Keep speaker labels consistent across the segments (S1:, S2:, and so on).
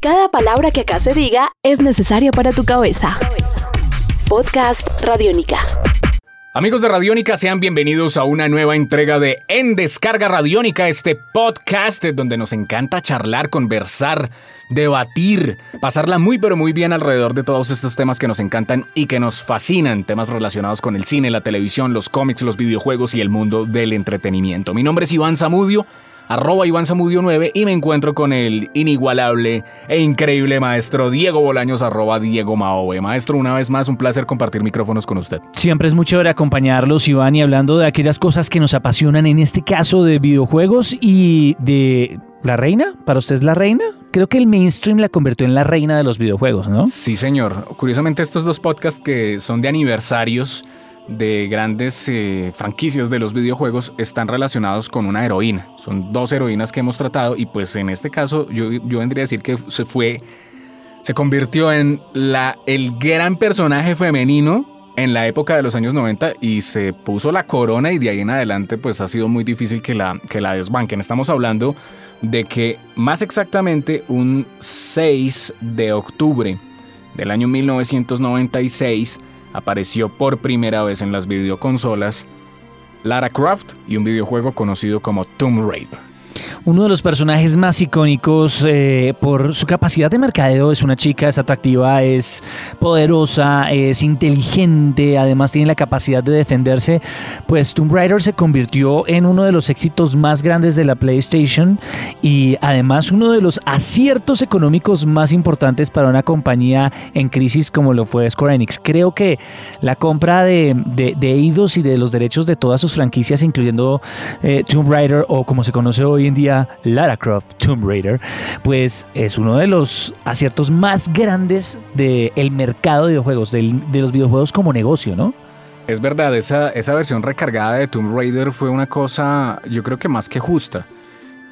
S1: Cada palabra que acá se diga es necesaria para tu cabeza. Podcast Radiónica.
S2: Amigos de Radiónica, sean bienvenidos a una nueva entrega de En Descarga Radiónica, este podcast donde nos encanta charlar, conversar, debatir, pasarla muy pero muy bien alrededor de todos estos temas que nos encantan y que nos fascinan, temas relacionados con el cine, la televisión, los cómics, los videojuegos y el mundo del entretenimiento. Mi nombre es Iván Zamudio arroba Iván Samudio 9 y me encuentro con el inigualable e increíble maestro Diego Bolaños, arroba Diego Maobe. Maestro, una vez más, un placer compartir micrófonos con usted.
S3: Siempre es muy chévere acompañarlos, Iván, y hablando de aquellas cosas que nos apasionan, en este caso de videojuegos y de ¿La reina? ¿Para usted es la reina? Creo que el mainstream la convirtió en la reina de los videojuegos, ¿no?
S2: Sí, señor. Curiosamente, estos dos podcasts que son de aniversarios de grandes eh, franquicias de los videojuegos están relacionados con una heroína. Son dos heroínas que hemos tratado y pues en este caso yo, yo vendría a decir que se fue, se convirtió en la, el gran personaje femenino en la época de los años 90 y se puso la corona y de ahí en adelante pues ha sido muy difícil que la, que la desbanquen. Estamos hablando de que más exactamente un 6 de octubre del año 1996 apareció por primera vez en las videoconsolas Lara Croft y un videojuego conocido como Tomb Raider.
S3: Uno de los personajes más icónicos eh, por su capacidad de mercadeo es una chica, es atractiva, es poderosa, es inteligente, además tiene la capacidad de defenderse. Pues Tomb Raider se convirtió en uno de los éxitos más grandes de la PlayStation y además uno de los aciertos económicos más importantes para una compañía en crisis como lo fue Square Enix. Creo que la compra de, de, Eidos y de los derechos de todas sus franquicias, incluyendo eh, Tomb Raider o como se conoce hoy en día, Lara Croft Tomb Raider, pues es uno de los aciertos más grandes del mercado de videojuegos, de los videojuegos como negocio, ¿no?
S2: Es verdad, esa, esa versión recargada de Tomb Raider fue una cosa, yo creo que más que justa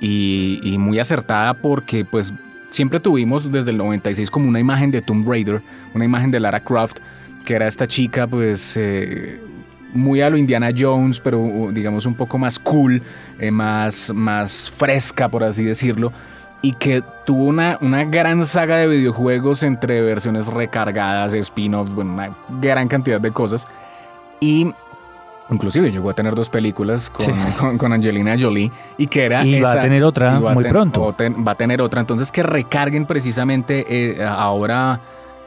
S2: y, muy acertada porque pues siempre tuvimos desde el 96 como una imagen de Tomb Raider, una imagen de Lara Croft, que era esta chica pues eh, muy a lo Indiana Jones, pero digamos un poco más cool, eh, más, más fresca, por así decirlo. Y que tuvo una, una gran saga de videojuegos entre versiones recargadas, spin-offs, bueno, una gran cantidad de cosas. Y Inclusive llegó a tener dos películas con, Angelina Jolie y que era...
S3: Y va a tener otra muy pronto.
S2: va a tener otra. Entonces que recarguen precisamente eh, ahora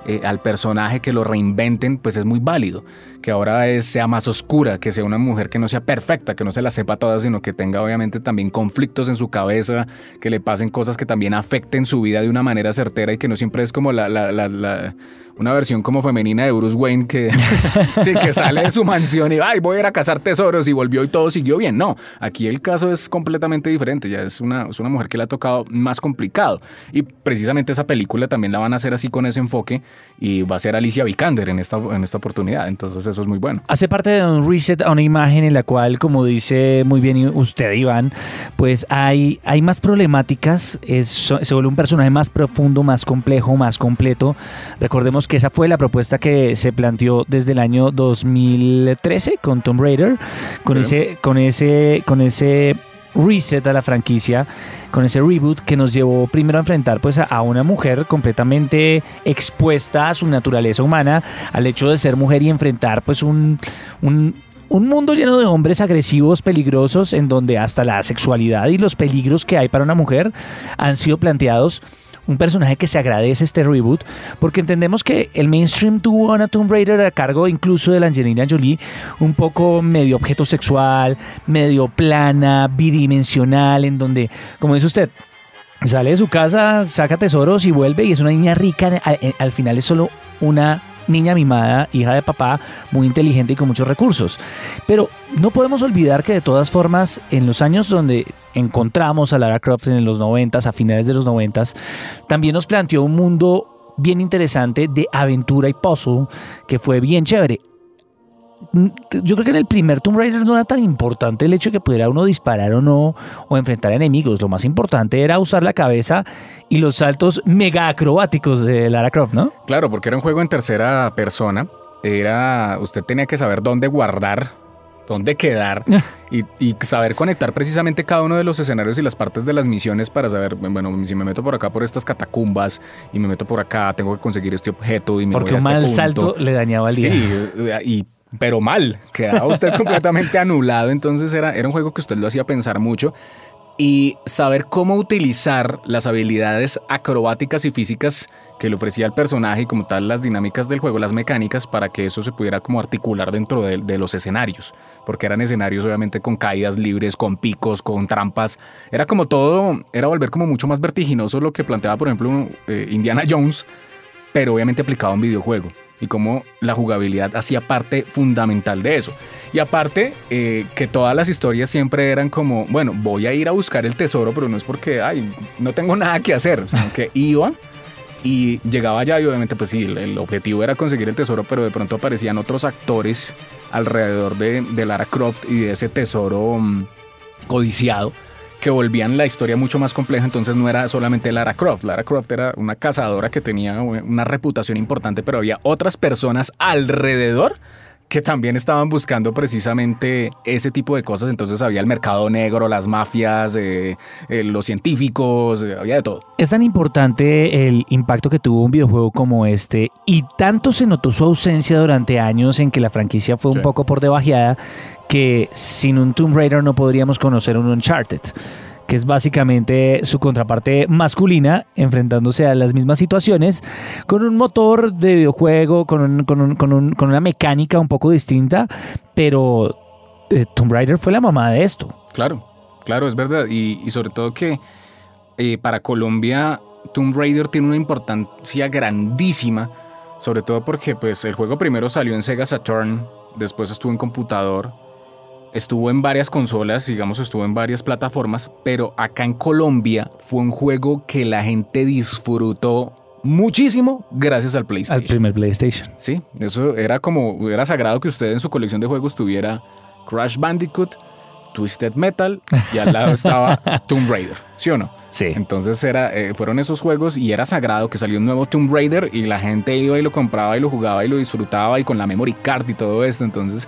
S2: eh, al personaje, que lo reinventen, pues es muy válido. Que ahora sea más oscura, que sea una mujer que no sea perfecta, que no se la sepa toda, sino que tenga obviamente también conflictos en su cabeza, que le pasen cosas que también afecten su vida de una manera certera y que no siempre es como la, la, la una versión como femenina de Bruce Wayne que, sí, que sale de su mansión y ay, voy a ir a cazar tesoros y volvió y todo siguió bien. No, aquí el caso es completamente diferente. Ya es una, es una mujer que le ha tocado más complicado. Y precisamente esa película también la van a hacer así con ese enfoque y va a ser Alicia Vikander en esta, en esta oportunidad. Entonces eso es muy bueno.
S3: Hace parte de un reset a una imagen en la cual, como dice muy bien usted, Iván, pues hay, hay más problemáticas. Es, se vuelve un personaje más profundo, más complejo, más completo. Recordemos que esa fue la propuesta que se planteó desde el año 2013 con Tomb Raider, con ese, con ese, con ese reset a la franquicia, con ese reboot que nos llevó primero a enfrentar pues a, una mujer completamente expuesta a su naturaleza humana, al hecho de ser mujer y enfrentar pues un, un, un mundo lleno de hombres agresivos, peligrosos, en donde hasta la sexualidad y los peligros que hay para una mujer han sido planteados un personaje que se agradece este reboot, porque entendemos que el mainstream tuvo a una Tomb Raider a cargo incluso de la Angelina Jolie, un poco medio objeto sexual, medio plana, bidimensional, en donde, como dice usted, sale de su casa, saca tesoros y vuelve y es una niña rica, al final es solo una niña mimada, hija de papá, muy inteligente y con muchos recursos. Pero no podemos olvidar que de todas formas, en los años donde encontramos a Lara Croft en los 90, a finales de los 90, también nos planteó un mundo bien interesante de aventura y puzzle que fue bien chévere. Mm, yo creo que en el primer Tomb Raider no era tan importante el hecho de que pudiera uno disparar o no o enfrentar enemigos. Lo más importante era usar la cabeza y los saltos mega acrobáticos de Lara Croft, ¿no?
S2: Claro, porque era un juego en tercera persona. Era, usted tenía que saber dónde guardar dónde quedar y, y saber conectar precisamente cada uno de los escenarios y las partes de las misiones para saber, bueno, si me meto por acá por estas catacumbas y me meto por acá, tengo que conseguir este objeto y me
S3: Porque
S2: voy a
S3: un
S2: este
S3: mal salto le dañaba el día.
S2: Sí, y pero mal, quedaba usted completamente anulado, entonces era, era un juego que usted lo hacía pensar mucho y saber cómo utilizar las habilidades acrobáticas y físicas que le ofrecía el personaje y como tal las dinámicas del juego, las mecánicas, para que eso se pudiera como articular dentro de, los escenarios, porque eran escenarios obviamente con caídas libres, con picos, con trampas, era como todo, era volver como mucho más vertiginoso lo que planteaba por ejemplo eh, Indiana Jones, pero obviamente aplicado a un videojuego y cómo la jugabilidad hacía parte fundamental de eso. Y aparte, eh, que todas las historias siempre eran como, bueno, voy a ir a buscar el tesoro, pero no es porque, ay, no tengo nada que hacer, sino que iba y llegaba allá y obviamente pues sí, el, objetivo era conseguir el tesoro, pero de pronto aparecían otros actores alrededor de, de Lara Croft y de ese tesoro um, codiciado que volvían la historia mucho más compleja, entonces no era solamente Lara Croft. Lara Croft era una cazadora que tenía una reputación importante, pero había otras personas alrededor que también estaban buscando precisamente ese tipo de cosas. Entonces había el mercado negro, las mafias, eh, eh, los científicos, eh, había de todo.
S3: Es tan importante el impacto que tuvo un videojuego como este y tanto se notó su ausencia durante años en que la franquicia fue
S2: Sí.
S3: un poco por debajeada que sin un Tomb Raider no podríamos conocer un Uncharted que es básicamente su contraparte masculina enfrentándose a las mismas situaciones con un motor de videojuego, con, un- con con un- con una mecánica un poco distinta, pero eh, Tomb Raider fue la mamá de esto.
S2: Claro, claro, es verdad. Y, y sobre todo que eh, para Colombia Tomb Raider tiene una importancia grandísima, sobre todo porque pues, el juego primero salió en Sega Saturn, después estuvo en computador, estuvo en varias consolas, digamos, estuvo en varias plataformas, pero acá en Colombia fue un juego que la gente disfrutó muchísimo gracias al PlayStation.
S3: Al primer PlayStation.
S2: Sí, eso era como, era sagrado que usted en su colección de juegos tuviera Crash Bandicoot, Twisted Metal y al lado estaba Tomb Raider, ¿sí o no?
S3: Sí.
S2: Entonces era, eh, fueron esos juegos y era sagrado que salió un nuevo Tomb Raider y la gente iba y lo compraba y lo jugaba y lo disfrutaba y con la memory card y todo esto. Entonces,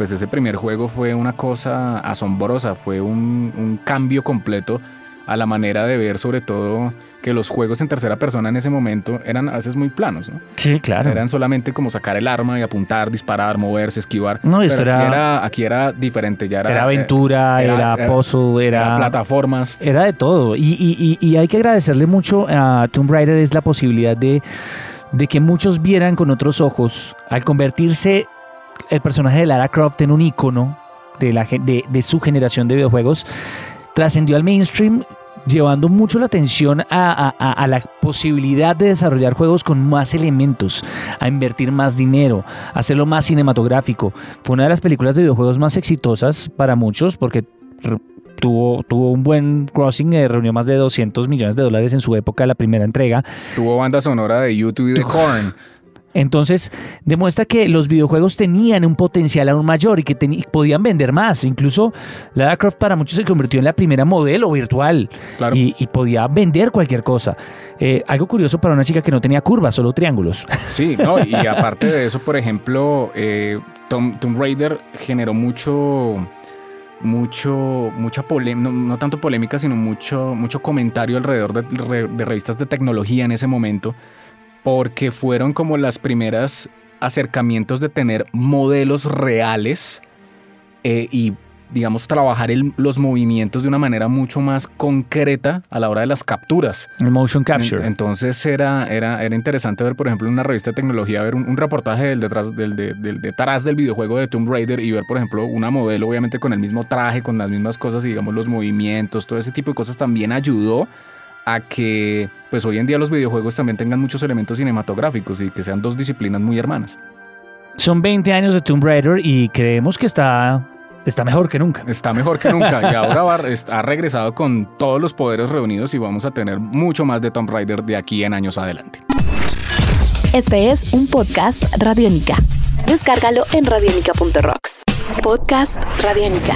S2: pues ese primer juego fue una cosa asombrosa, fue un, un cambio completo a la manera de ver sobre todo que los juegos en tercera persona en ese momento eran a veces muy planos, ¿no?
S3: Sí, claro.
S2: Eran solamente como sacar el arma y apuntar, disparar, moverse, esquivar.
S3: No, esto
S2: Pero aquí
S3: era-
S2: era, aquí era diferente, ya era,
S3: Era
S2: eh,
S3: aventura, era, puzzle,
S2: era
S3: era,
S2: plataformas.
S3: era de todo. Y, y- y- y hay que agradecerle mucho a Tomb Raider es la posibilidad de, de que muchos vieran con otros ojos al convertirse el personaje de Lara Croft en un ícono de, la, de, de su generación de videojuegos. Trascendió al mainstream llevando mucho la atención a, a- a- a la posibilidad de desarrollar juegos con más elementos, a invertir más dinero, a hacerlo más cinematográfico. Fue una de las películas de videojuegos más exitosas para muchos porque tuvo, tuvo un buen crossing, eh, reunió más de 200 millones de dólares en su época, la primera entrega.
S2: Tuvo banda sonora de YouTube y de Korn.
S3: Entonces, demuestra que los videojuegos tenían un potencial aún mayor y que podían vender más. Incluso Lara Croft para muchos se convirtió en la primera modelo virtual
S2: Claro.
S3: y, y podía vender cualquier cosa. Eh, algo curioso para una chica que no tenía curvas, solo triángulos.
S2: Sí, no, y aparte de eso, por ejemplo, eh, Tom- Tomb Raider generó mucho, mucho, mucha polémica, no, no tanto polémica, sino mucho, mucho comentario alrededor de, re- de revistas de tecnología en ese momento, porque fueron como las primeras acercamientos de tener modelos reales eh, y digamos trabajar el- los movimientos de una manera mucho más concreta a la hora de las capturas.
S3: El motion capture.
S2: En- Entonces era, era, era interesante ver, por ejemplo, en una revista de tecnología, ver un, un reportaje del detrás, del, de- del detrás del videojuego de Tomb Raider y ver, por ejemplo, una modelo, obviamente con el mismo traje, con las mismas cosas, y digamos, los movimientos, todo ese tipo de cosas también ayudó a que, pues hoy en día los videojuegos también tengan muchos elementos cinematográficos y que sean dos disciplinas muy hermanas.
S3: Son 20 años de Tomb Raider y creemos que está, está mejor que nunca.
S2: Está mejor que nunca y ahora va- ha regresado con todos los poderes reunidos y vamos a tener mucho más de Tomb Raider de aquí en años adelante.
S1: Este es un podcast Radiónica. Descárgalo en radiónica.rocks. Podcast Radiónica.